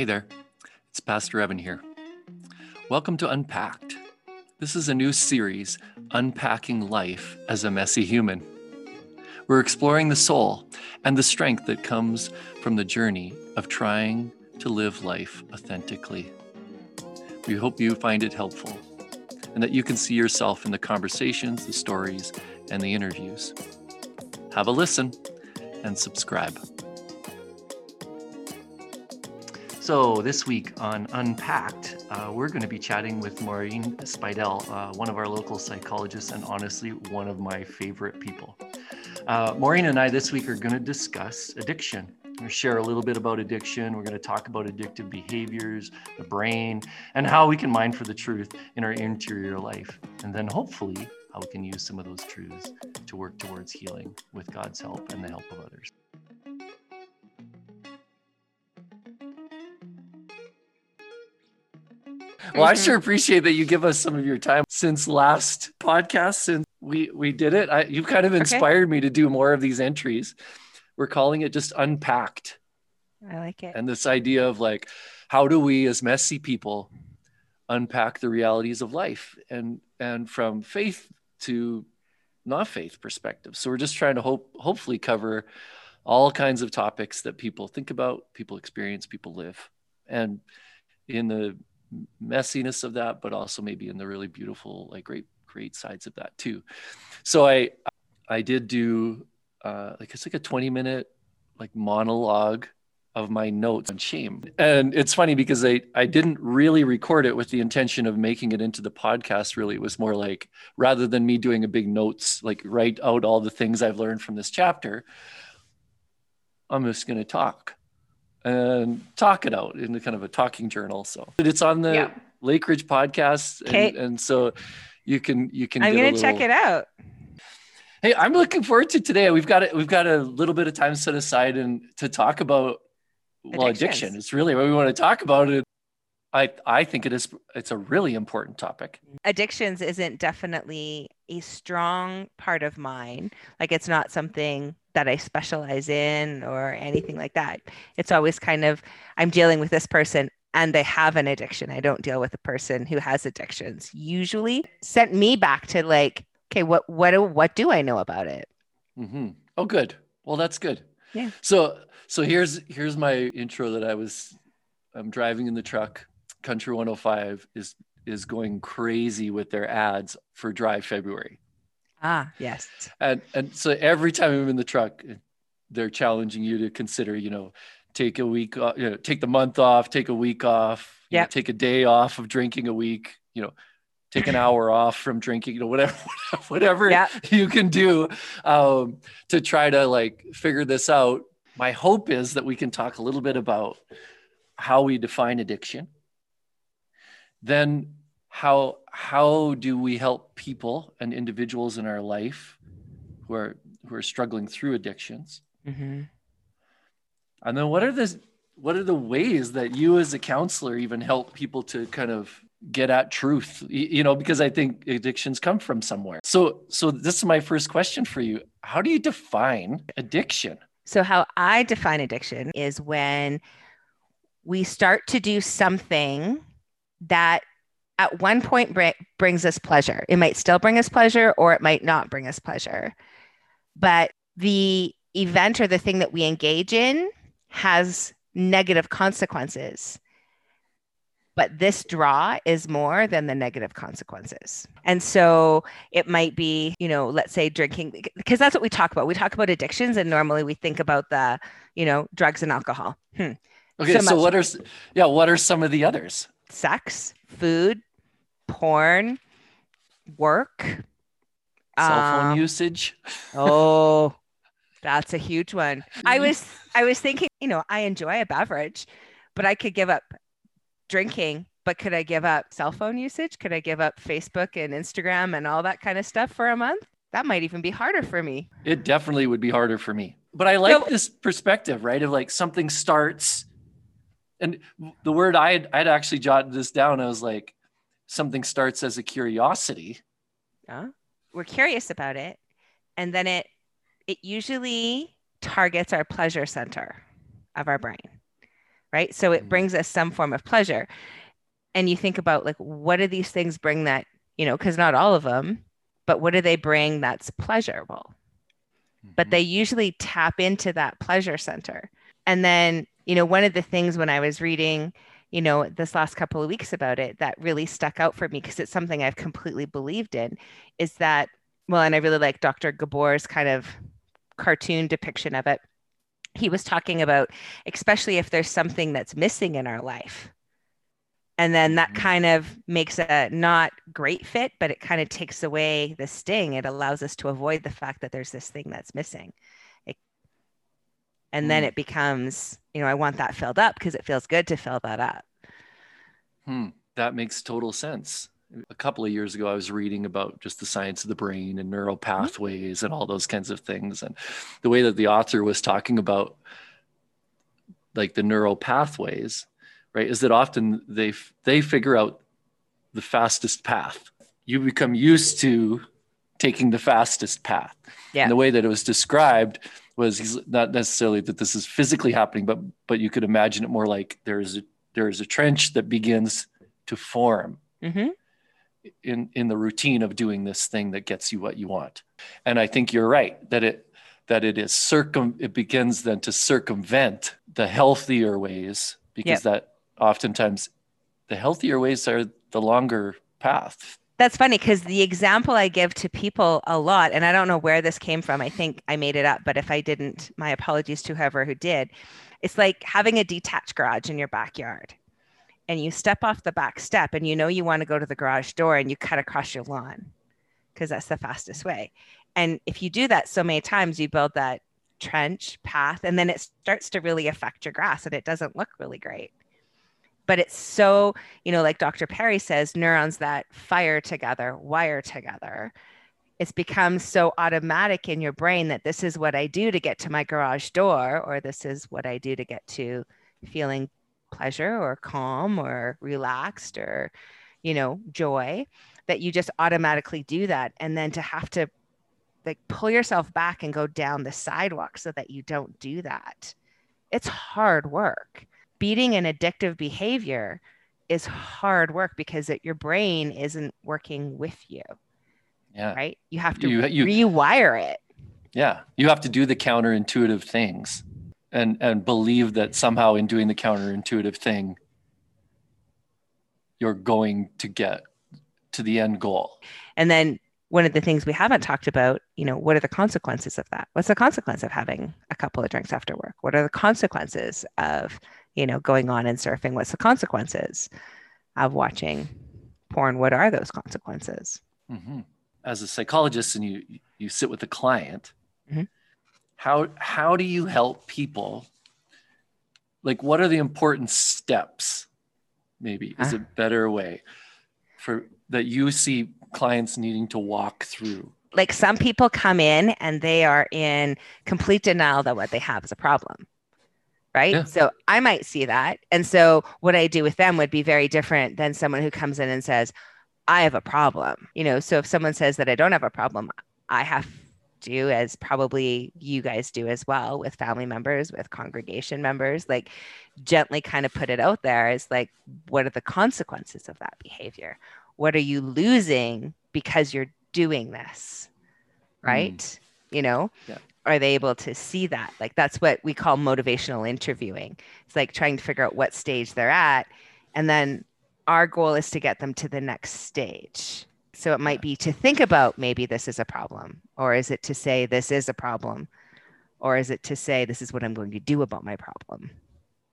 Hey there, it's Pastor Evan here. Welcome to Unpacked. This is a new series, Unpacking Life as a Messy Human. We're exploring the soul and the strength that comes from the journey of trying to live life authentically. We hope you find it helpful and that you can see yourself in the conversations, the stories, and the interviews. Have a listen and subscribe. So, this week on Unpacked, uh, we're going to be chatting with Maureen Speidel, uh, one of our local psychologists, and honestly, one of my favorite people. Uh, Maureen and I this week are going to discuss addiction. We're going to share a little bit about addiction. We're going to talk about addictive behaviors, the brain, and how we can mine for the truth in our interior life. And then hopefully, how we can use some of those truths to work towards healing with God's help and the help of others. Well, I mm-hmm. sure appreciate that you give us some of your time since last podcast. Since we we did it, I, you've kind of inspired okay. me to do more of these entries. We're calling it just unpacked. I like it. And this idea of like, how do we as messy people unpack the realities of life and and from faith to not faith perspective. So we're just trying to hope hopefully cover all kinds of topics that people think about, people experience, people live. And in the messiness of that, but also maybe in the really beautiful, like great, great sides of that too. So I, I did do uh, like it's like a 20 minute like monologue of my notes on shame. And it's funny because I, I didn't really record it with the intention of making it into the podcast. Really, it was more like rather than me doing a big notes, like write out all the things I've learned from this chapter, I'm just going to talk and talk it out in the kind of a talking journal. So it's on the yeah. Lake Ridge podcast. And, and, so you can, you can, I'm going to check it out. Hey, I'm looking forward to today. We've got it. We've got a little bit of time set aside and to talk about well, addiction. It's really what we want to talk about. It. I I think it is. It's a really important topic. Addictions isn't definitely a strong part of mine. Like it's not something that I specialize in or anything like that. It's always kind of, I'm dealing with this person and they have an addiction. I don't deal with a person who has addictions. Usually sent me back to like, okay, what what do, what do I know about it? Mm-hmm. Oh, good. Well, that's good. Yeah. So so here's here's my intro that I was. I'm driving in the truck. Country 105 is is going crazy with their ads for Dry February. Ah, yes. And and so every time I'm in the truck, they're challenging you to consider, you know, take a week off, you know, take the month off, take a week off, yeah, take a day off of drinking a week, you know, take an hour off from drinking, you know, whatever, whatever yeah. you can do um, to try to like figure this out. My hope is that we can talk a little bit about how we define addiction, then how how do we help people and individuals in our life who are who are struggling through addictions? Mm-hmm. and then what are the what are the ways that you as a counselor even help people to kind of get at truth? You know because i think addictions come from somewhere. So so this is my first question for you. How do you define addiction? So how i define addiction is when we start to do something that at one point br- brings us pleasure. It might still bring us pleasure or it might not bring us pleasure. But the event or the thing that we engage in has negative consequences. But this draw is more than the negative consequences. And so it might be, you know, let's say drinking, because that's what we talk about. We talk about addictions, and normally we think about the, you know, drugs and alcohol. Hmm. Okay, so, so what are, yeah, what are some of the others? Sex, food, porn, work, cell phone um, usage. oh, that's a huge one. I was I was thinking, you know, I enjoy a beverage, but I could give up drinking, but could I give up cell phone usage? Could I give up Facebook and Instagram and all that kind of stuff for a month? That might even be harder for me. It definitely would be harder for me. But I like this perspective, right? Of like something starts and the word I had I'd actually jotted this down. I was like, something starts as a curiosity. Yeah. We're curious about it. And then it it usually targets our pleasure center of our brain. right? So it Mhm. brings us some form of pleasure. And you think about like, what do these things bring that, you know, because not all of them, but what do they bring that's pleasurable? But Mhm. they usually tap into that pleasure center. And then, you know, one of the things when I was reading, you know, this last couple of weeks about it that really stuck out for me because it's something I've completely believed in is that, well, and I really like Dr. Gabor's kind of cartoon depiction of it. He was talking about, especially if there's something that's missing in our life. And then that Mhm. kind of makes a not great fit, but it kind of takes away the sting. It allows us to avoid the fact that there's this thing that's missing. And then Mm. it becomes, you know, I want that filled up because it feels good to fill that up. Hmm, that makes total sense. A couple of years ago, I was reading about just the science of the brain and neural pathways and all those kinds of things. And the way that the author was talking about like the neural pathways, right, is that often they they figure out the fastest path. You become used to taking the fastest path. Yeah. And the way that it was described was not necessarily that this is physically happening, but but you could imagine it more like there's a there is a trench that begins to form hmm in in the routine of doing this thing that gets you what you want and i think you're right that it that it is circum it begins then to circumvent the healthier ways because that oftentimes the healthier ways are the longer path That's funny because the example I give to people a lot, and I don't know where this came from. I think I made it up, but if I didn't, my apologies to whoever who did. It's like having a detached garage in your backyard. And you step off the back step and you know you want to go to the garage door and you cut across your lawn because that's the fastest way. And if you do that so many times, you build that trench path and then it starts to really affect your grass and it doesn't look really great. But it's so you know, like Dr. Perry says, neurons that fire together, wire together. It's become so automatic in your brain that this is what I do to get to my garage door, or this is what I do to get to feeling pleasure or calm or relaxed or, you know, joy, that you just automatically do that. And then to have to like pull yourself back and go down the sidewalk so that you don't do that. It's hard work. Beating an addictive behavior is hard work because it, your brain isn't working with you, yeah right? You have to You- you- rewire it. yeah you have to do the counterintuitive things and and believe that somehow in doing the counterintuitive thing you're going to get to the end goal And then one of the things we haven't talked about, you know, what are the consequences of that? What's the consequence of having a couple of drinks after work? What are the consequences of, you know, going on and surfing? What's the consequences of watching porn? What are those consequences? Mhm. As a psychologist, and you you sit with a client, Mhm. how how do you help people? Like, what are the important steps? Maybe is Ah. a better way for that you see clients needing to walk through. Like some people come in and they are in complete denial that what they have is a problem. Right. Yeah. So I might see that. And so what I do with them would be very different than someone who comes in and says, I have a problem. You know, so if someone says that I don't have a problem, I have to, as probably you guys do as well with family members, with congregation members, like gently kind of put it out there is like, what are the consequences of that behavior? What are you losing because you're doing this? Hmm. Right. You know, Yeah. Are they able to see that? Like, that's what we call motivational interviewing. It's like trying to figure out what stage they're at. And then our goal is to get them to the next stage. So it might be to think about maybe this is a problem, or is it to say this is a problem, or is it to say this is what I'm going to do about my problem?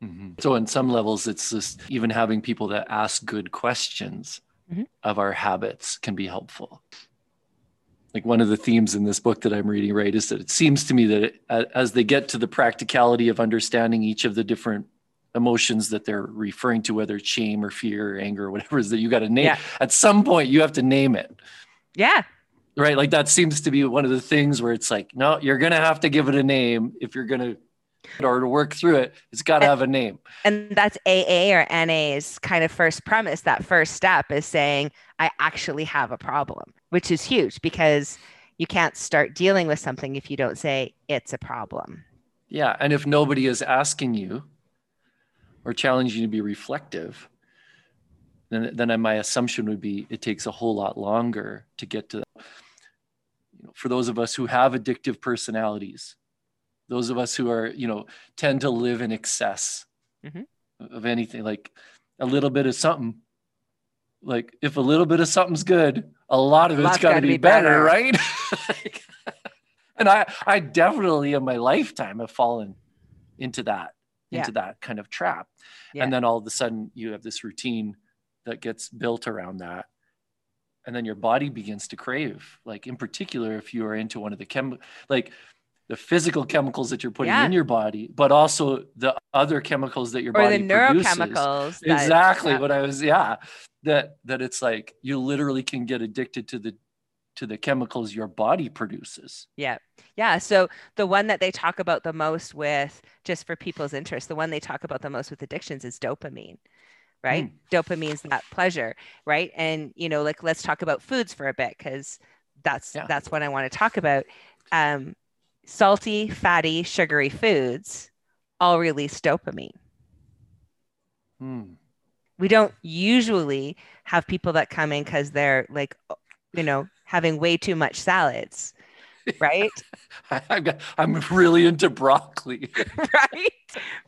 Mm-hmm. So, in some levels, it's just even having people that ask good questions Mhm. of our habits can be helpful. Like one of the themes in this book that I'm reading, right, is that it seems to me that it, as they get to the practicality of understanding each of the different emotions that they're referring to, whether it's shame or fear or anger or whatever is that you got to name, Yeah. at some point you have to name it. Yeah. Right. Like that seems to be one of the things where it's like, no, you're going to have to give it a name if you're going to, or to work through it, it's got to have a name. And that's AA or NA's kind of first premise. That first step is saying, I actually have a problem, which is huge because you can't start dealing with something if you don't say it's a problem. Yeah. And if nobody is asking you, or challenging you to be reflective, then then my assumption would be it takes a whole lot longer to get to. You know, for those of us who have addictive personalities, those of us who are you know tend to live in excess mm-hmm. of anything, like a little bit of something. Like if a little bit of something's good, a lot of it's got to be, be better, better, right? and I, I definitely in my lifetime have fallen into that, yeah. into that kind of trap. Yeah. And then all of a sudden you have this routine that gets built around that and then your body begins to crave like in particular if you are into one of the chem like the physical chemicals that you're putting yeah. in your body but also the other chemicals that your or body the neurochemicals that, exactly yeah. what i was yeah that that it's like you literally can get addicted to the to the chemicals your body produces. Yeah. Yeah. So the one that they talk about the most with, just for people's interest, the one they talk about the most with addictions is dopamine right? Mm. Dopamine's that pleasure, right? And you know, like let's talk about foods for a bit because that's yeah. that's what I want to talk about. Um, salty, fatty, sugary foods all release dopamine. Mm. We don't usually have people that come in because they're like, you know, having way too much salads right? I'm really into broccoli. right.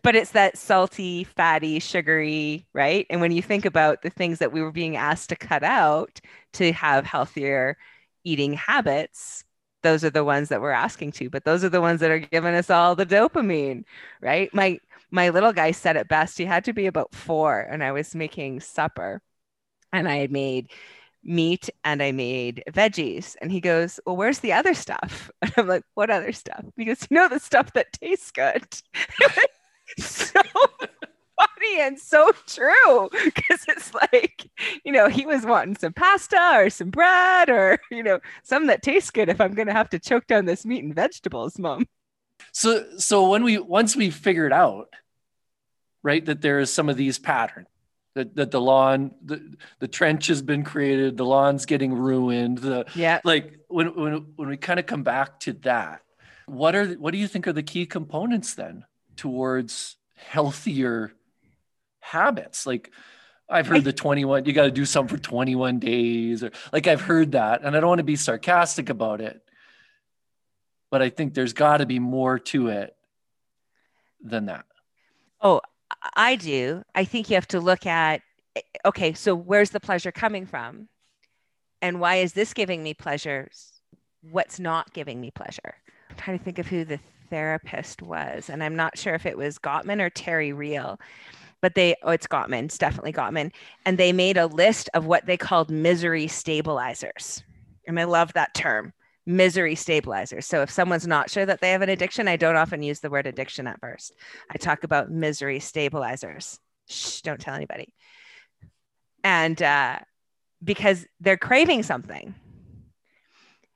But it's that salty, fatty, sugary, right? And when you think about the things that we were being asked to cut out to have healthier eating habits, those are the ones that we're asking to, but those are the ones that are giving us all the dopamine, right? My my little guy said it best. He had to be about four, and I was making supper, and I had made meat and I made veggies. And he goes, Well, where's the other stuff? And I'm like, What other stuff? Because you know the stuff that tastes good. so funny and so true. Because it's like, you know, he was wanting some pasta or some bread or, you know, some that tastes good if I'm gonna have to choke down this meat and vegetables, mom. So so when we once we figured out, right, that there is some of these patterns that, that the lawn the, the trench has been created the lawn's getting ruined the yeah like when when, when we kind of come back to that what are what do you think are the key components then towards healthier habits like I've heard the 21, you got to do something for 21 days, or like I've heard that. And I don't want to be sarcastic about it, but I think there's got to be more to it than that. Oh, I do. I think you have to look at okay, so where's the pleasure coming from? And why is this giving me pleasure? What's not giving me pleasure? I'm trying to think of who the therapist was, and I'm not sure if it was Gottman or Terry Real, but they, oh, it's Gottman, it's definitely Gottman. And they made a list of what they called misery stabilizers. And I love that term misery stabilizers. So if someone's not sure that they have an addiction, I don't often use the word addiction at first. I talk about misery stabilizers. Shh, don't tell anybody. And uh, because they're craving something.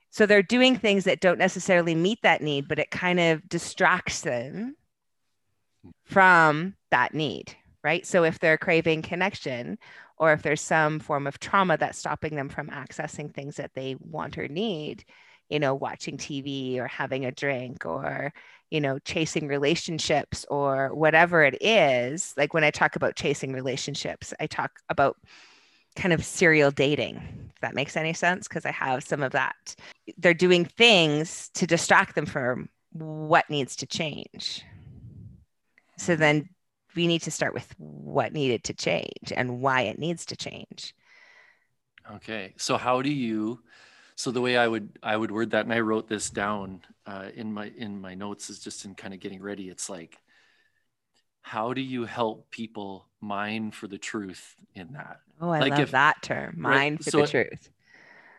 So they're doing things that don't necessarily meet that need, but it kind of distracts them from that need, right? So if they're craving connection, or if there's some form of trauma that's stopping them from accessing things that they want or need, you know, watching TV or having a drink or, you know, chasing relationships or whatever it is. Like when I talk about chasing relationships, I talk about kind of serial dating, if that makes any sense, because I have some of that. They're doing things to distract them from what needs to change. So then we need to start with what needed to change and why it needs to change. Okay. So how do you so the way I would I would word that, and I wrote this down uh, in my in my notes, is just in kind of getting ready. It's like, how do you help people mine for the truth in that? Oh, I like love if, that term, mine right, for so the truth.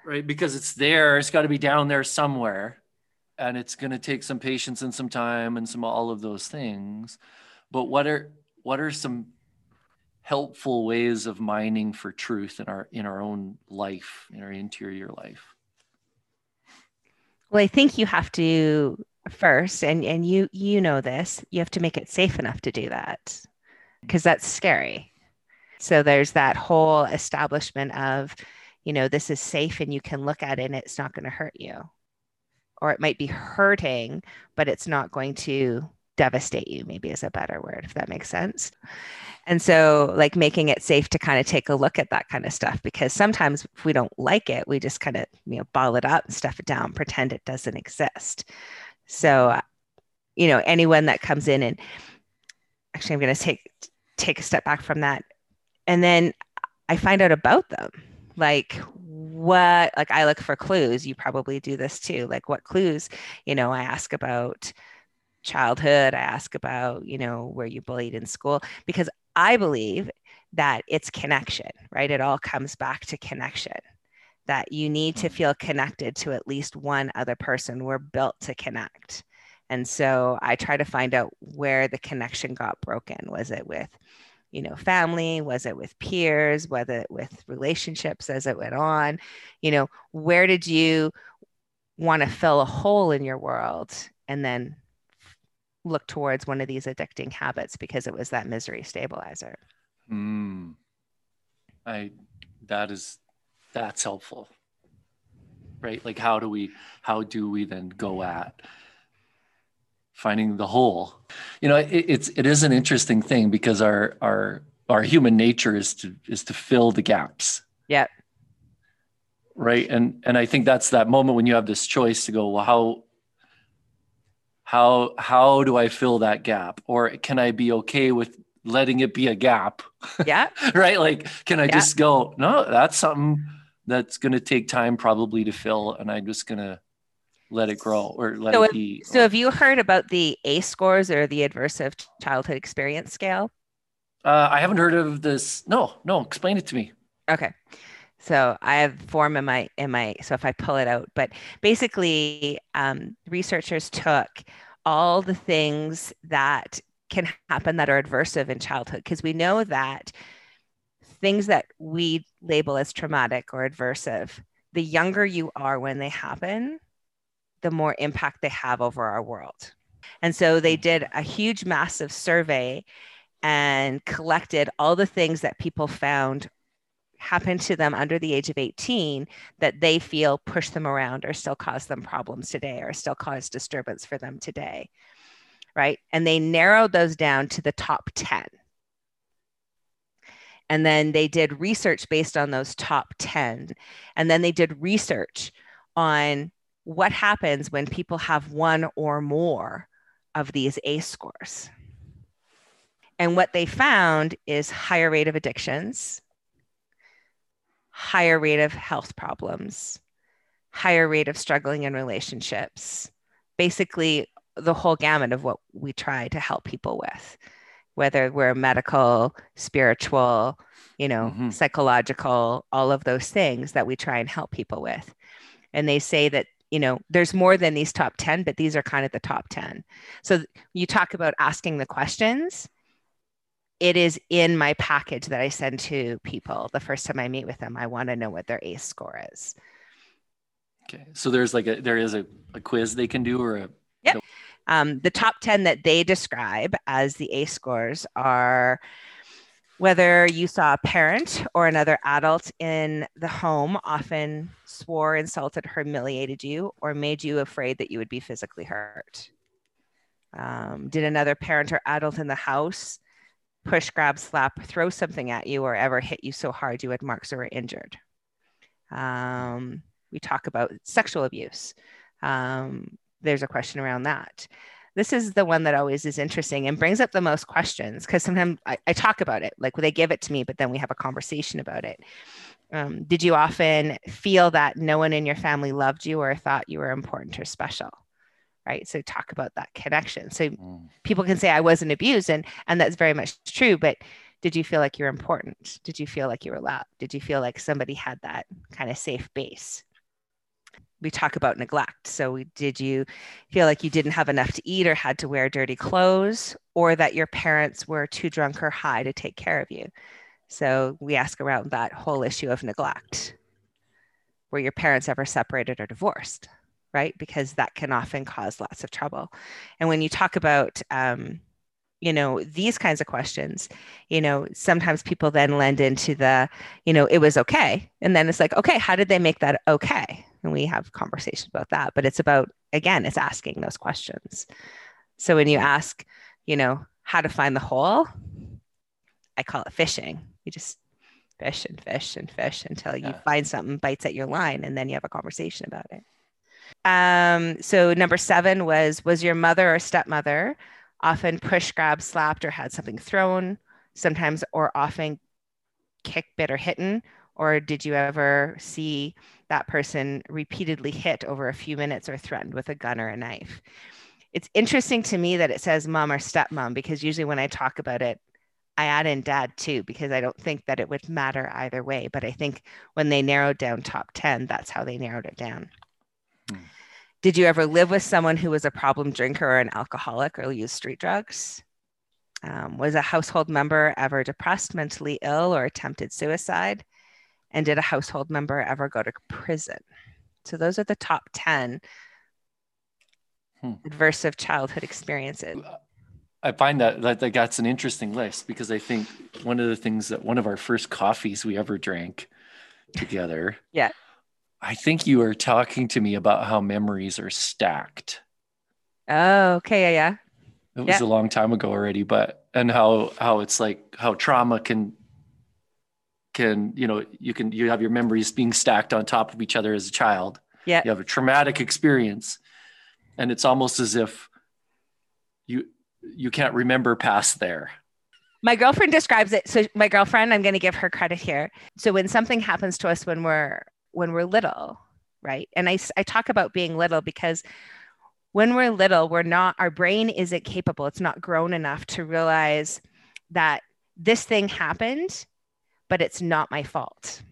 Right, because it's there. It's got to be down there somewhere, and it's going to take some patience and some time and some all of those things. But what are what are some helpful ways of mining for truth in our in our own life in our interior life well, I think you have to first, and and you you know this, you have to make it safe enough to do that because that's scary. So there's that whole establishment of, you know, this is safe and you can look at it and it's not going to hurt you. Or it might be hurting, but it's not going to devastate you maybe is a better word if that makes sense. And so like making it safe to kind of take a look at that kind of stuff because sometimes if we don't like it we just kind of you know ball it up stuff it down pretend it doesn't exist. So uh, you know anyone that comes in and actually i'm going to take take a step back from that and then i find out about them. Like what like i look for clues. You probably do this too. Like what clues you know i ask about childhood i ask about you know where you bullied in school? Because i believe that it's connection right? It all comes back to connection that you need to mm. feel connected to at least one other person. We're built to connect. And so i try to find out where the connection got broken. Was it with you know family? Was it with peers? Was it with relationships as it went on? You know where did you want to fill a hole in your world and then look towards one of these addicting habits because it was that misery stabilizer mm. i that is that's helpful right like how do we how do we then go at finding the hole. You know, it, it's it is an interesting thing because our our our human nature is to is to fill the gaps. Yeah. Right. And and I think that's that moment when you have this choice to go, well, how how how do I fill that gap? Or can I be okay with letting it be a gap? Yeah. right. Like, can I yeah. just go, no, that's something that's gonna take time probably to fill. And I'm just gonna let it grow or let so it be. So, have you heard about the ACE scores or the Adversive Childhood Experience Scale? Uh, I haven't heard of this. No, no, explain it to me. Okay. So I have form in my in my so if I pull it out, but basically, um, researchers took all the things that can happen that are adversive in childhood because we know that things that we label as traumatic or adversive, the younger you are when they happen, the more impact they have over our world. And so they mm. did a huge, massive survey and collected all the things that people found happened to them under the age of 18 that they feel push them around or still cause them problems today or still cause disturbance for them today. Right. And they narrowed those down to the top 10. And then they did research based on those top 10. And then they did research on what happens when people have one or more of these ACE scores. And what they found is higher rate of addictions, higher rate of health problems, higher rate of struggling in relationships, basically the whole gamut of what we try to help people with, whether we're medical, spiritual, you know, mm-hmm. psychological, all of those things that we try and help people with. And they say that you know there's more than these top 10 but these are kind of the top 10 so you talk about asking the questions it is in my package that i send to people the first time i meet with them i want to know what their ace score is okay so there's like a there is a, a quiz they can do or a yep. Um, the top 10 that they describe as the ace scores are whether you saw a parent or another adult in the home often swore, insulted, humiliated you, or made you afraid that you would be physically hurt. Um, did another parent or adult in the house push, grab, slap, throw something at you, or ever hit you so hard you had marks or were injured? Um, we talk about sexual abuse. Um, there's a question around that this is the one that always is interesting and brings up the most questions because sometimes I, I, talk about it like they give it to me but then we have a conversation about it um, did you often feel that no one in your family loved you or thought you were important or special right so talk about that connection so mm. people can say i wasn't abused and and that's very much true but did you feel like you're important did you feel like you were loved did you feel like somebody had that kind of safe base we talk about neglect. So, we, did you feel like you didn't have enough to eat or had to wear dirty clothes, or that your parents were too drunk or high to take care of you? So, we ask around that whole issue of neglect. Were your parents ever separated or divorced? Right? Because that can often cause lots of trouble. And when you talk about, um, you know these kinds of questions you know sometimes people then lend into the you know it was okay and then it's like okay how did they make that okay and we have conversations about that but it's about again it's asking those questions So when you ask, you know, how to find the hole, I call it fishing. You just fish and fish and fish until you Yeah. find something bites at your line and then you have a conversation about it. Um, so number seven was was your mother or stepmother often push, grabbed, slapped, or had something thrown, sometimes or often kick, bit, or hitten? Or did you ever see that person repeatedly hit over a few minutes or threatened with a gun or a knife? It's interesting to me that it says mom or stepmom because usually when I talk about it, I add in dad too, because I don't think that it would matter either way. But I think when they narrowed down top 10, that's how they narrowed it down. Hmm. Did you ever live with someone who was a problem drinker or an alcoholic or used street drugs? Um, was a household member ever depressed, mentally ill, or attempted suicide? And did a household member ever go to prison? So those are the top 10 Hmm. adversive childhood experiences. I find that, that that that's an interesting list because I think one of the things that one of our first coffees we ever drank together. Yeah. I think you were talking to me about how memories are stacked. Oh, okay. Yeah. Yeah. It was Yeah. a long time ago already, but and how how it's like how trauma can can you know you can you have your memories being stacked on top of each other as a child. Yeah. You have a traumatic experience, and it's almost as if you you can't remember past there. My girlfriend describes it. So my girlfriend, I'm going to give her credit here. So when something happens to us when we're when we're little, right? And I, I talk about being little because when we're little, we're not our brain isn't capable. It's not grown enough to realize that this thing happened, but it's not my fault.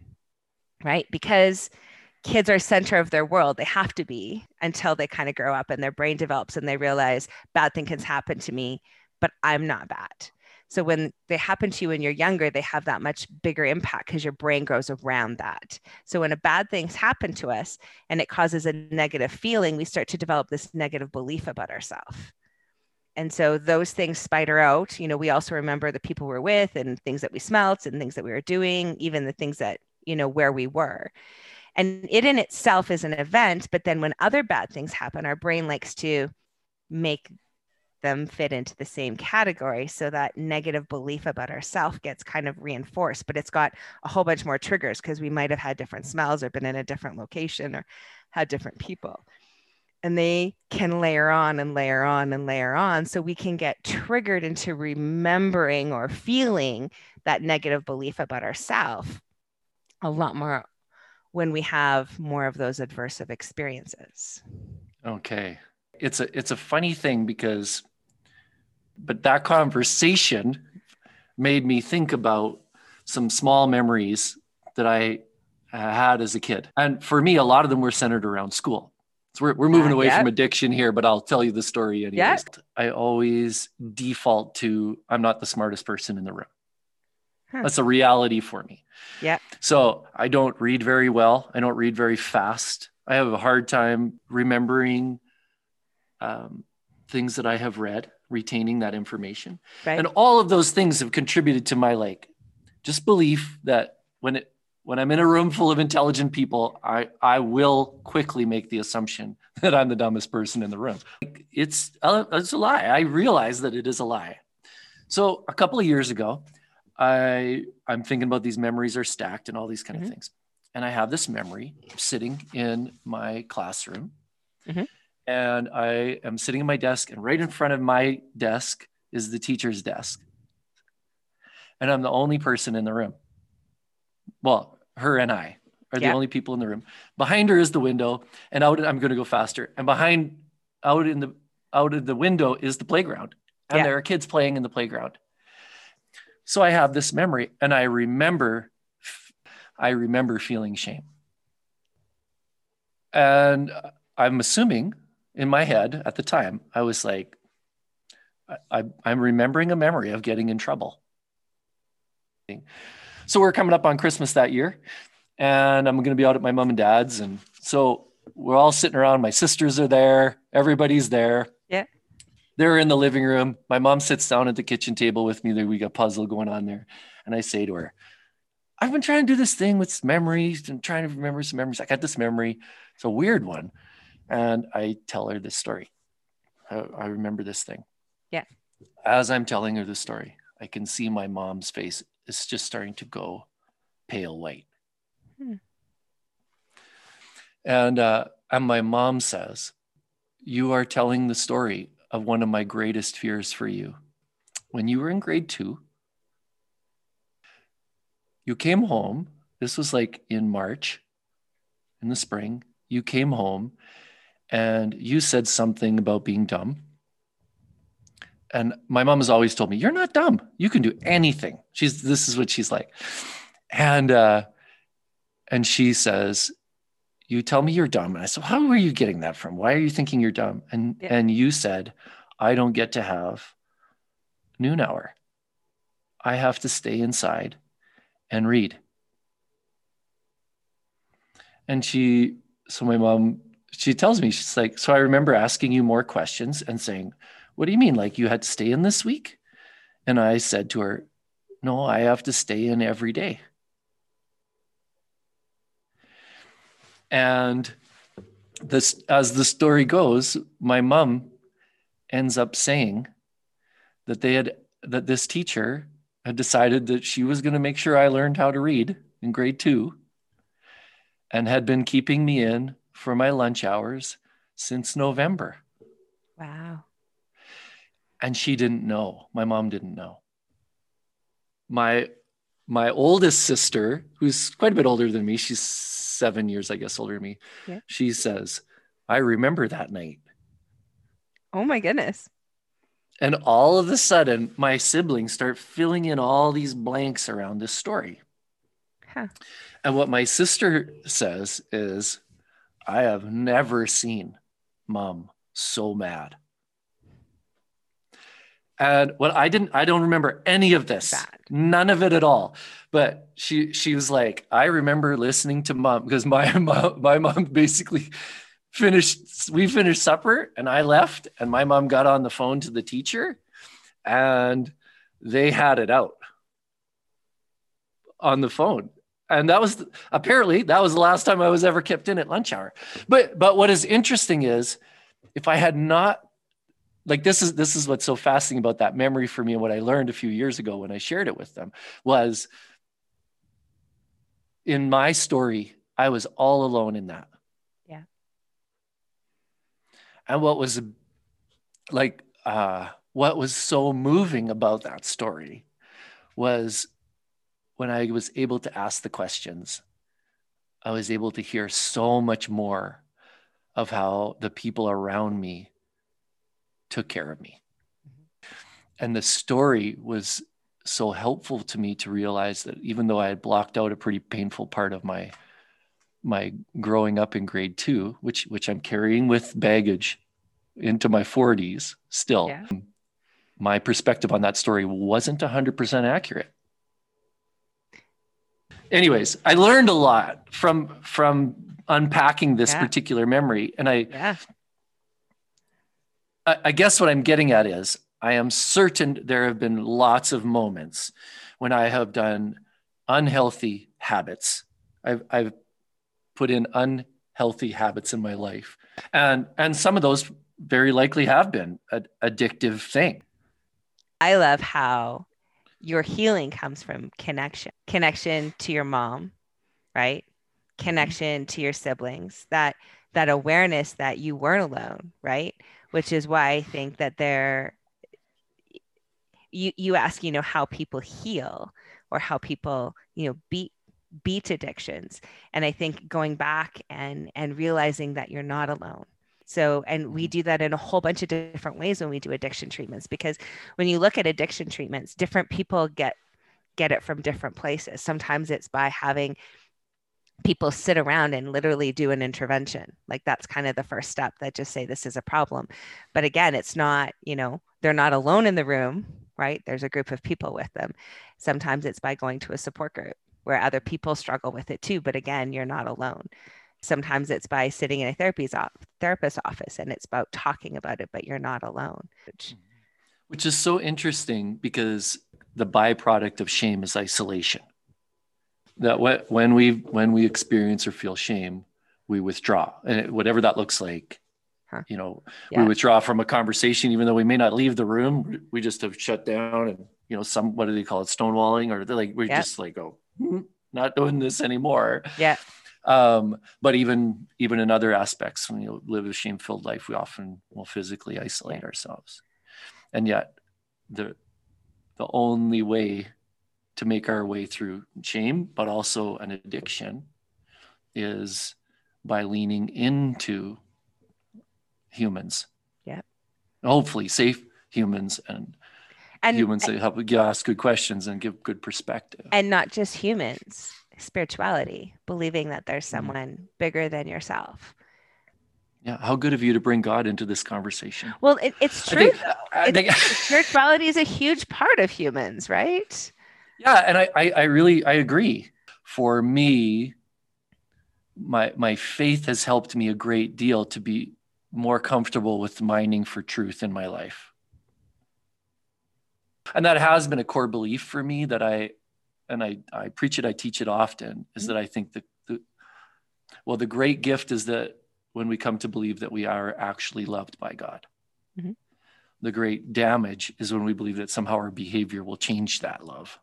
Right? Because kids are center of their world. They have to be until they kind of grow up and their brain develops and they realize bad things can happen to me, but I'm not bad. So when they happen to you when you're younger, they have that much bigger impact because your brain grows around that. So when a bad things happen to us and it causes a negative feeling, we start to develop this negative belief about ourselves. And so those things spider out. You know, we also remember the people we're with and things that we smelt and things that we were doing, even the things that, you know, where we were. And it in itself is an event, but then when other bad things happen, our brain likes to make them fit into the same category so that negative belief about ourself gets kind of reinforced but it's got a whole bunch more triggers because we might have had different smells or been in a different location or had different people and they can layer on and layer on and layer on so we can get triggered into remembering or feeling that negative belief about ourselves a lot more when we have more of those adversive experiences Okay. It's a it's a funny thing because but that conversation made me think about some small memories that I uh, had as a kid. And for me a lot of them were centered around school. So we're we're moving Ah, away yeah. from addiction here, but I'll tell you the story anyways. Yeah. I always default to I'm not the smartest person in the room. Huh. That's a reality for me. Yeah. So I don't read very well. I don't read very fast. I have a hard time remembering um, things that I have read, retaining that information. right And all of those things have contributed to my like just belief that when it when I'm in a room full of intelligent people, I I will quickly make the assumption that I'm the dumbest person in the room. It's uh, it's a lie. I realize that it is a lie. So a couple of years ago, I I'm thinking about these memories are stacked and all these kind Mhm. of things, and I have this memory sitting in my classroom, Mhm. And I am sitting at my desk, and right in front of my desk is the teacher's desk, and I'm the only person in the room. Well, her and I are the only people in the room. Behind her is the window, and out. I'm going to go faster. And behind, out in the out of the window is the playground, and Yeah. there are kids playing in the playground. So I have this memory, and I remember, I remember feeling shame, and I'm assuming in my head at the time I was like, I, I'm remembering a memory of getting in trouble. So we're coming up on Christmas that year, and I'm going to be out at my mom and dad's, and so we're all sitting around. My sisters are there. Everybody's there. Yeah. They're in the living room. My mom sits down at the kitchen table with me. There we got a puzzle going on there, and I say to her, "I've been trying to do this thing with memories and trying to remember some memories. I got this memory. It's a weird one." And I tell her this story. I, I remember this thing. Yeah. As I'm telling her the story, I can see my mom's face is just starting to go pale white. Hmm. And uh, and my mom says, "You are telling the story of one of my greatest fears for you. When you were in grade two, you came home. This was like in March, in the spring. You came home, and you said something about being dumb." And my mom has always told me, "You're not dumb. You can do anything." She's this is what she's like, and uh, and she says, you tell me you're dumb. And I said, how are you getting that from? Why are you thinking you're dumb? And yeah. and you said, I don't get to have noon hour. I have to stay inside and read. And she, so my mom, she tells me, she's like, so I remember asking you more questions and saying, what do you mean? Like you had to stay in this week? And I said to her, no, I have to stay in every day. And this, as the story goes, my mom ends up saying that they had that this teacher had decided that she was going to make sure I learned how to read in grade two and had been keeping me in for my lunch hours since November. Wow. And she didn't know. My mom didn't know. My my oldest sister, who's quite a bit older than me, she's seven years, I guess, older than me. Yeah. She says, I remember that night. Oh my goodness. And all of a sudden, my siblings start filling in all these blanks around this story. Huh. And what my sister says is, I have never seen mom so mad. And what I didn't, I don't remember any of this, Bad. none of it at all. But she, she was like, I remember listening to mom because my mom, my mom basically finished, we finished supper and I left and my mom got on the phone to the teacher and they had it out on the phone. And that was apparently that was the last time I was ever kept in at lunch hour. But but what is interesting is if I had not like this is this is what's so fascinating about that memory for me and what I learned a few years ago when I shared it with them was in my story I was all alone in that. Yeah. And what was like uh what was so moving about that story was when I was able to ask the questions I was able to hear so much more of how the people around me took care of me. Mm-hmm. And the story was so helpful to me to realize that even though I had blocked out a pretty painful part of my my growing up in grade two, which which I'm carrying with baggage into my 40s still, yeah. my perspective on that story wasn't 100% accurate. Anyways, I learned a lot from from unpacking this yeah. particular memory, and I yeah. I guess what I'm getting at is I am certain there have been lots of moments when I have done unhealthy habits. I've, I've put in unhealthy habits in my life. And, and some of those very likely have been an addictive thing. I love how your healing comes from connection, connection to your mom, right? Connection to your siblings, that that awareness that you weren't alone, right? which is why I think that they're you you ask, you know, how people heal or how people, you know, beat beat addictions. And I think going back and and realizing that you're not alone. So, and we mm-hmm. do that in a whole bunch of different ways when we do addiction treatments, because when you look at addiction treatments, different people get get it from different places. Sometimes it's by having people sit around and literally do an intervention. Like that's kind of the first step that just say this is a problem. But again it's not you know they're not alone in the room right? There's a group of people with them. Sometimes it's by going to a support group where other people struggle with it too but again you're not alone sometimes it's by sitting in a therapy's op- therapist office and it's about talking about it but you're not alone which, which is so interesting because the byproduct of shame is isolation that when we when we experience or feel shame we withdraw and whatever that looks like Huh. You know, Yeah. we withdraw from a conversation, even though we may not leave the room. We just have shut down and, you know, some, what do they call it? Stonewalling or they're like, we Yeah. just like, go, "Hmm, not doing this anymore. Yeah. Um, but even, even in other aspects, when you live a shame filled life, we often will physically isolate ourselves. And yet the, the only way to make our way through shame, but also an addiction is by leaning into humans. Yeah. Hopefully safe humans and, And humans that help you ask good questions and give good perspective. and not just humans, spirituality, believing that there's Mm-hmm. someone bigger than yourself. yeah. How good of you to bring God into this conversation. Well, it, it's I true. think- though. I think- spirituality is a huge part of humans, right? yeah. And I, I, I really, I agree. For me, my, my faith has helped me a great deal to be more comfortable with mining for truth in my life. And that has been a core belief for me that I, and I, I preach it, I teach it often, is that I think that the, well, the great gift is that when we come to believe that we are actually loved by God. Mhm. The great damage is when we believe that somehow our behavior will change that love.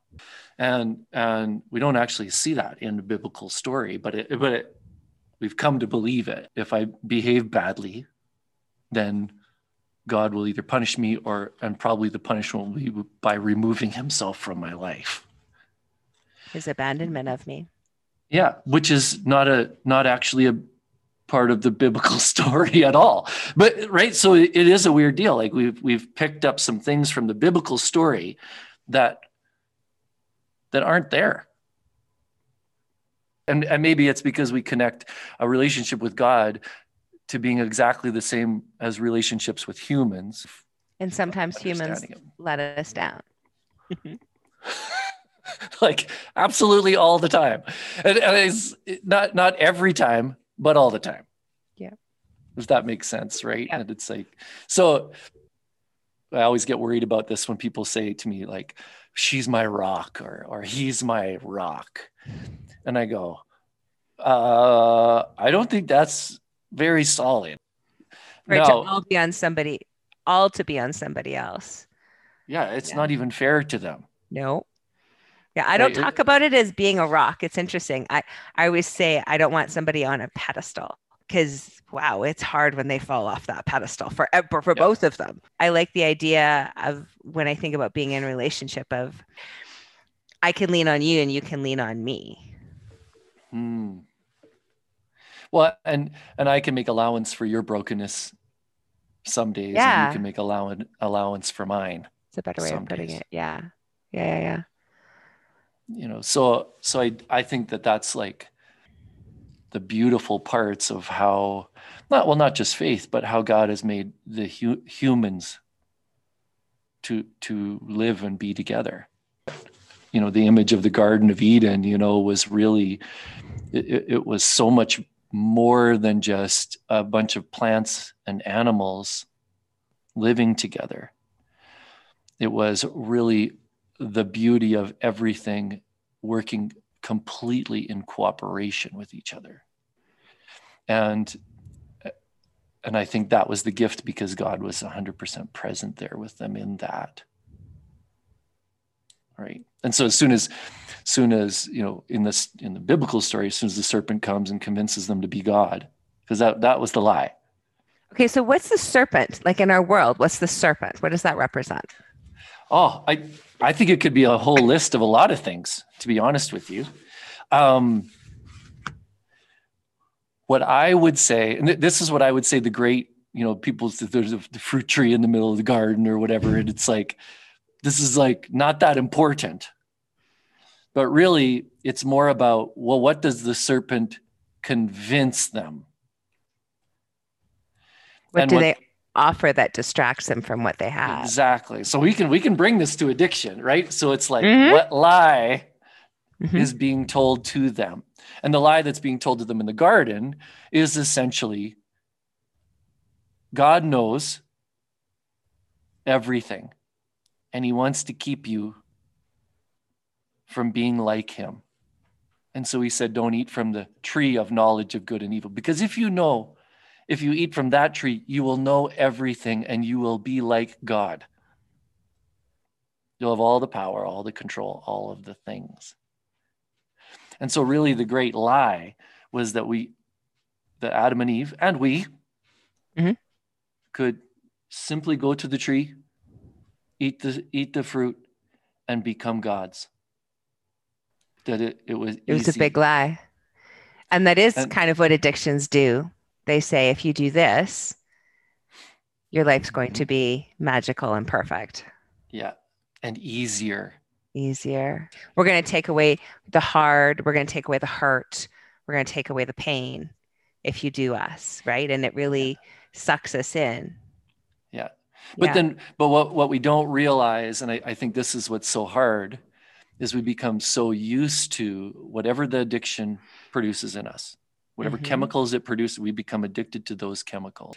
And, and we don't actually see that in the biblical story, but it, but it, we've come to believe it. If I behave badly, then God will either punish me or, and probably the punishment will be by removing himself from my life. His abandonment of me. Yeah, which is not a not actually a part of the biblical story at all. But right, so it is a weird deal. Like we've we've picked up some things from the biblical story that that aren't there. And and maybe it's because we connect a relationship with God to being exactly the same as relationships with humans. And sometimes humans let us down. like absolutely all the time and, and it's not not every time but all the time Yeah. if that makes sense right Yeah. and it's like so i always get worried about this when people say to me like she's my rock or or he's my rock and i go uh i don't think that's very solid For it to no all be on somebody, all to be on somebody else. yeah it's Yeah. not even fair to them No. Yeah, I don't talk about it as being a rock. It's interesting. I, I always say I don't want somebody on a pedestal because wow, it's hard when they fall off that pedestal for for, for Yeah. both of them. I like the idea of when I think about being in a relationship of I can lean on you and you can lean on me. Hmm. Well, and and I can make allowance for your brokenness some days, and Yeah. you can make allowance allowance for mine. It's a better way of putting days. it. Yeah. Yeah, yeah, yeah. You know, so so I I think that that's like the beautiful parts of how not well not just faith, but how God has made the hu- humans to to live and be together. You know, the image of the Garden of Eden, you know, was really it, it- it was so much more than just a bunch of plants and animals living together. It was really the beauty of everything working completely in cooperation with each other. And and I think that was the gift because God was 100% present there with them in that. Right. And so as soon as soon as, you know, in this in the biblical story, as soon as the serpent comes and convinces them to be God, because that that was the lie. Okay, so what's the serpent like in our world? What's the serpent? What does that represent? Oh, I I think it could be a whole list of a lot of things, to be honest with you. Um, what I would say, and th- this is what I would say the great, you know, people, there's a, the fruit tree in the middle of the garden or whatever. And it's like, this is like not that important. But really, it's more about, well, what does the serpent convince them? What And do what- they offer that distracts them from what they have? Exactly. So we can we can bring this to addiction, right? So it's like Mhm. what lie Mhm. is being told to them. And the lie that's being told to them in the garden is essentially God knows everything and he wants to keep you from being like him. And so he said, Don't eat from the tree of knowledge of good and evil. Because if you know if you eat from that tree, you will know everything and you will be like God. You'll have all the power, all the control, all of the things. And so, really, the great lie was that we, that Adam and Eve, and we, Mhm. could simply go to the tree, eat the eat the fruit, and become gods. That it, it was It was a big lie. And that is And- kind of what addictions do. They say if you do this, your life's going to mm-hmm. be magical and perfect, yeah, and easier. easier. We're going to take away the hard, we're going to take away the hurt, we're going to take away the pain if you do us, right? And it really sucks us in. Yeah. But Yeah. then, but what, what we don't realize, and I, I think this is what's so hard, is we become so used to whatever the addiction produces in us, whatever Mhm. chemicals it produces, we become addicted to those chemicals.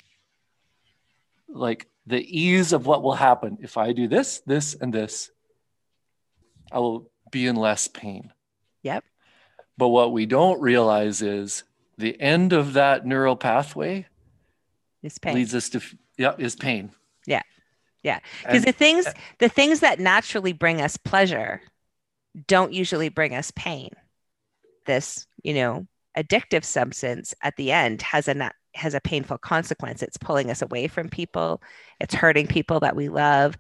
Like the ease of what will happen if I do this, this, and this, I will be in less pain. Yep. But what we don't realize is the end of that neural pathway It's pain. leads us to, yeah, is pain. Yeah. Yeah. because the things the things that naturally bring us pleasure don't usually bring us pain this you know addictive substance at the end has a has a painful consequence. It's pulling us away from people. It's hurting people that we love.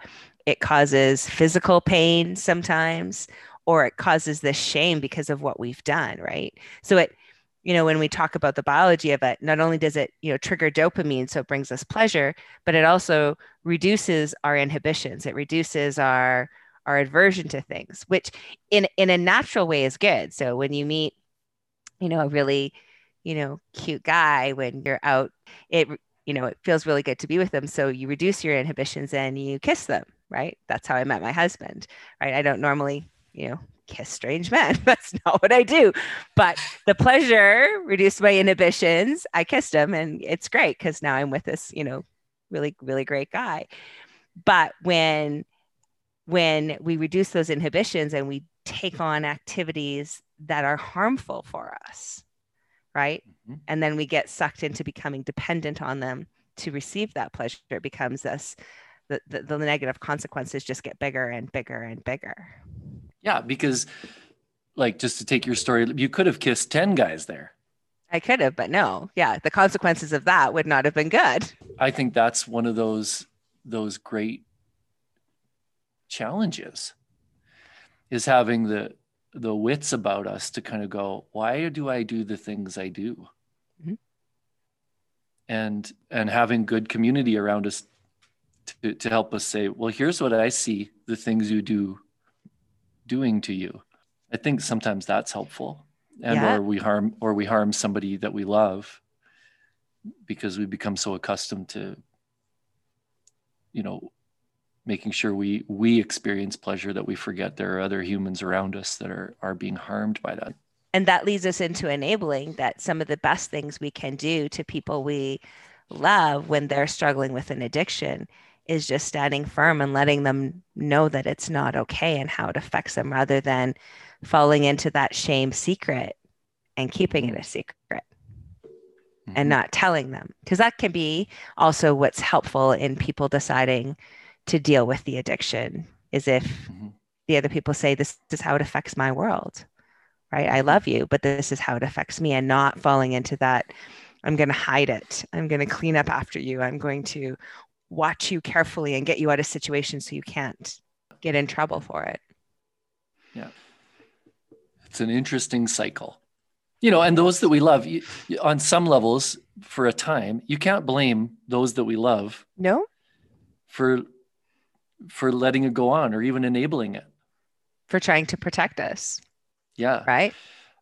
It causes physical pain sometimes or it causes this shame because of what we've done right? So it you know when we talk about the biology of it not only does it you know trigger dopamine so it brings us pleasure but it also reduces our inhibitions. It reduces our our aversion to things which in in a natural way is good. So when you meet you know a really you know cute guy when you're out it you know it feels really good to be with them. So you reduce your inhibitions and you kiss them right? That's how i met my husband right? I don't normally you know kiss strange men. That's not what i do. But the pleasure reduced my inhibitions. I kissed him and it's great because now i'm with this you know really really great guy. But when when we reduce those inhibitions and we take on activities that are harmful for us right? Mhm. and then we get sucked into becoming dependent on them to receive that pleasure. It becomes this the, the, the negative consequences just get bigger and bigger and bigger. Yeah, because like just to take your story, you could have kissed 10 guys there. i could have but no. Yeah the consequences of that would not have been good. I think that's one of those those great challenges is having the the wits about us to kind of go, why do I do the things I do? Mhm. And and having good community around us to, to help us say, well, here's what I see the things you do doing to you. I think sometimes that's helpful. And Yeah. or we harm or we harm somebody that we love because we become so accustomed to you know making sure we we experience pleasure that we forget there are other humans around us that are are being harmed by that and that leads us into enabling that some of the best things we can do to people we love when they're struggling with an addiction is just standing firm and letting them know that it's not okay and how it affects them rather than falling into that shame secret and keeping it a secret and Mhm. not telling them because that can be also what's helpful in people deciding to deal with the addiction is if Mhm. the other people say this is how it affects my world right? I love you but this is how it affects me and not falling into that i'm going to hide it. I'm going to clean up after you. I'm going to watch you carefully and get you out of situations so you can't get in trouble for it. Yeah. it's an interesting cycle. You know and those that we love you- on some levels for a time you can't blame those that we love no. for for letting it go on or even enabling it. For trying to protect us. Yeah. Right?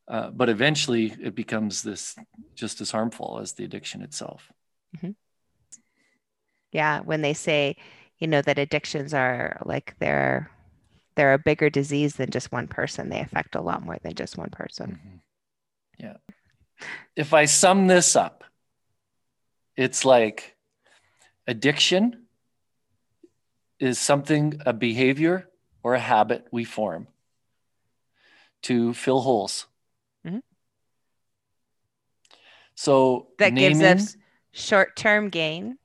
Uh, but eventually it becomes this just as harmful as the addiction itself. Yeah when they say you know that addictions are like they're they're a bigger disease than just one person they affect a lot more than just one person. Mhm. Yeah. If I sum this up, it's like addiction is something, a behavior or a habit we form to fill holes. Mhm. So that gives us short-term gain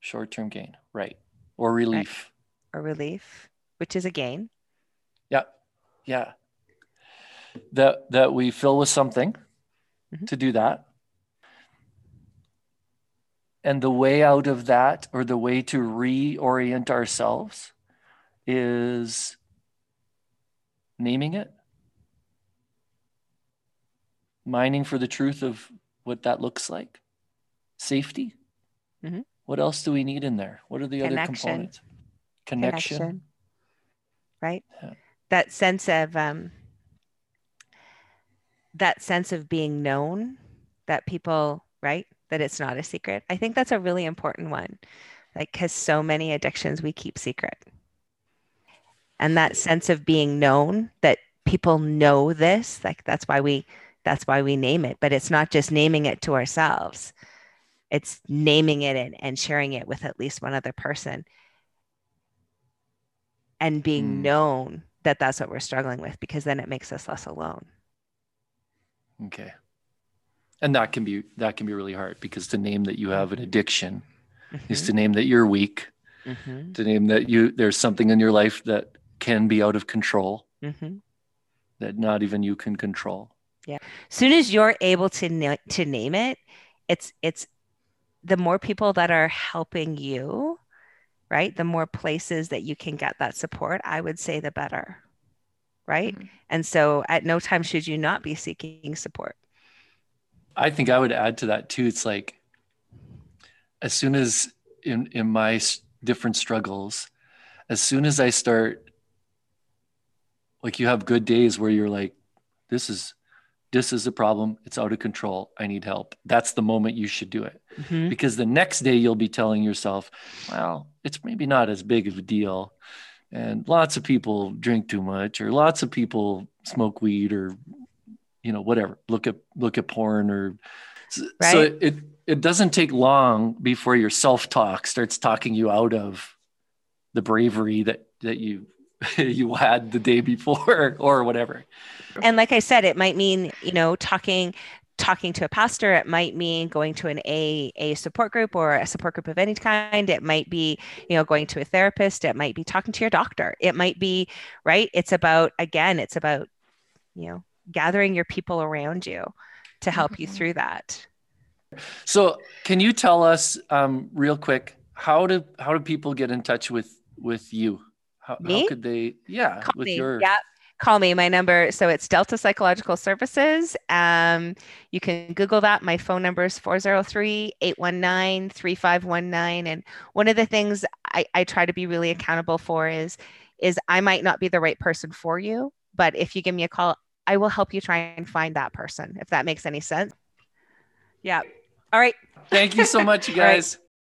short-term gain right or relief right. or relief which is a gain yeah yeah that that we fill with something mm-hmm. to do that and the way out of that or the way to reorient ourselves is naming it mining for the truth of what that looks like safety mm-hmm. what else do we need in there what are the Connection. other components Connection. Connection. right yeah. that sense of um that sense of being known that people right that it's not a secret. I think that's a really important one like because so many addictions we keep secret. And that sense of being known that people know this like that's why we that's why we name it. But it's not just naming it to ourselves. It's naming it and, and sharing it with at least one other person. And being mm. known that that's what we're struggling with because then it makes us less alone. Okay and that can be that can be really hard because to name that you have an addiction mm-hmm. is to name that you're weak mm-hmm. to name that you there's something in your life that can be out of control mm-hmm. that not even you can control yeah soon as you're able to na- to name it it's it's the more people that are helping you right the more places that you can get that support i would say the better right mm-hmm. and so at no time should you not be seeking support i think i would add to that too it's like as soon as in in my different struggles as soon as i start like you have good days where you're like this is this is a problem it's out of control i need help that's the moment you should do it mm-hmm. because the next day you'll be telling yourself well it's maybe not as big of a deal and lots of people drink too much or lots of people smoke weed or you know whatever look at look at porn or right. so it it doesn't take long before your self-talk starts talking you out of the bravery that that you you had the day before or whatever. And like I said, it might mean, you know, talking talking to a pastor. It might mean going to an AA support group or a support group of any kind. It might be you know going to a therapist. It might be talking to your doctor. It might be right? It's about again it's about you know gathering your people around you to help mm-hmm. you through that so can you tell us um, real quick how do how do people get in touch with with you how, how could they? Yeah, Call with me. your yeah. Call me. My number, so it's Delta Psychological Services. Um, you can Google that. My phone number is 403 819 3519. And one of the things I, I try to be really accountable for is, is I might not be the right person for you, but if you give me a call, I will help you try and find that person, if that makes any sense. Yeah. All right. Thank you so much, you guys.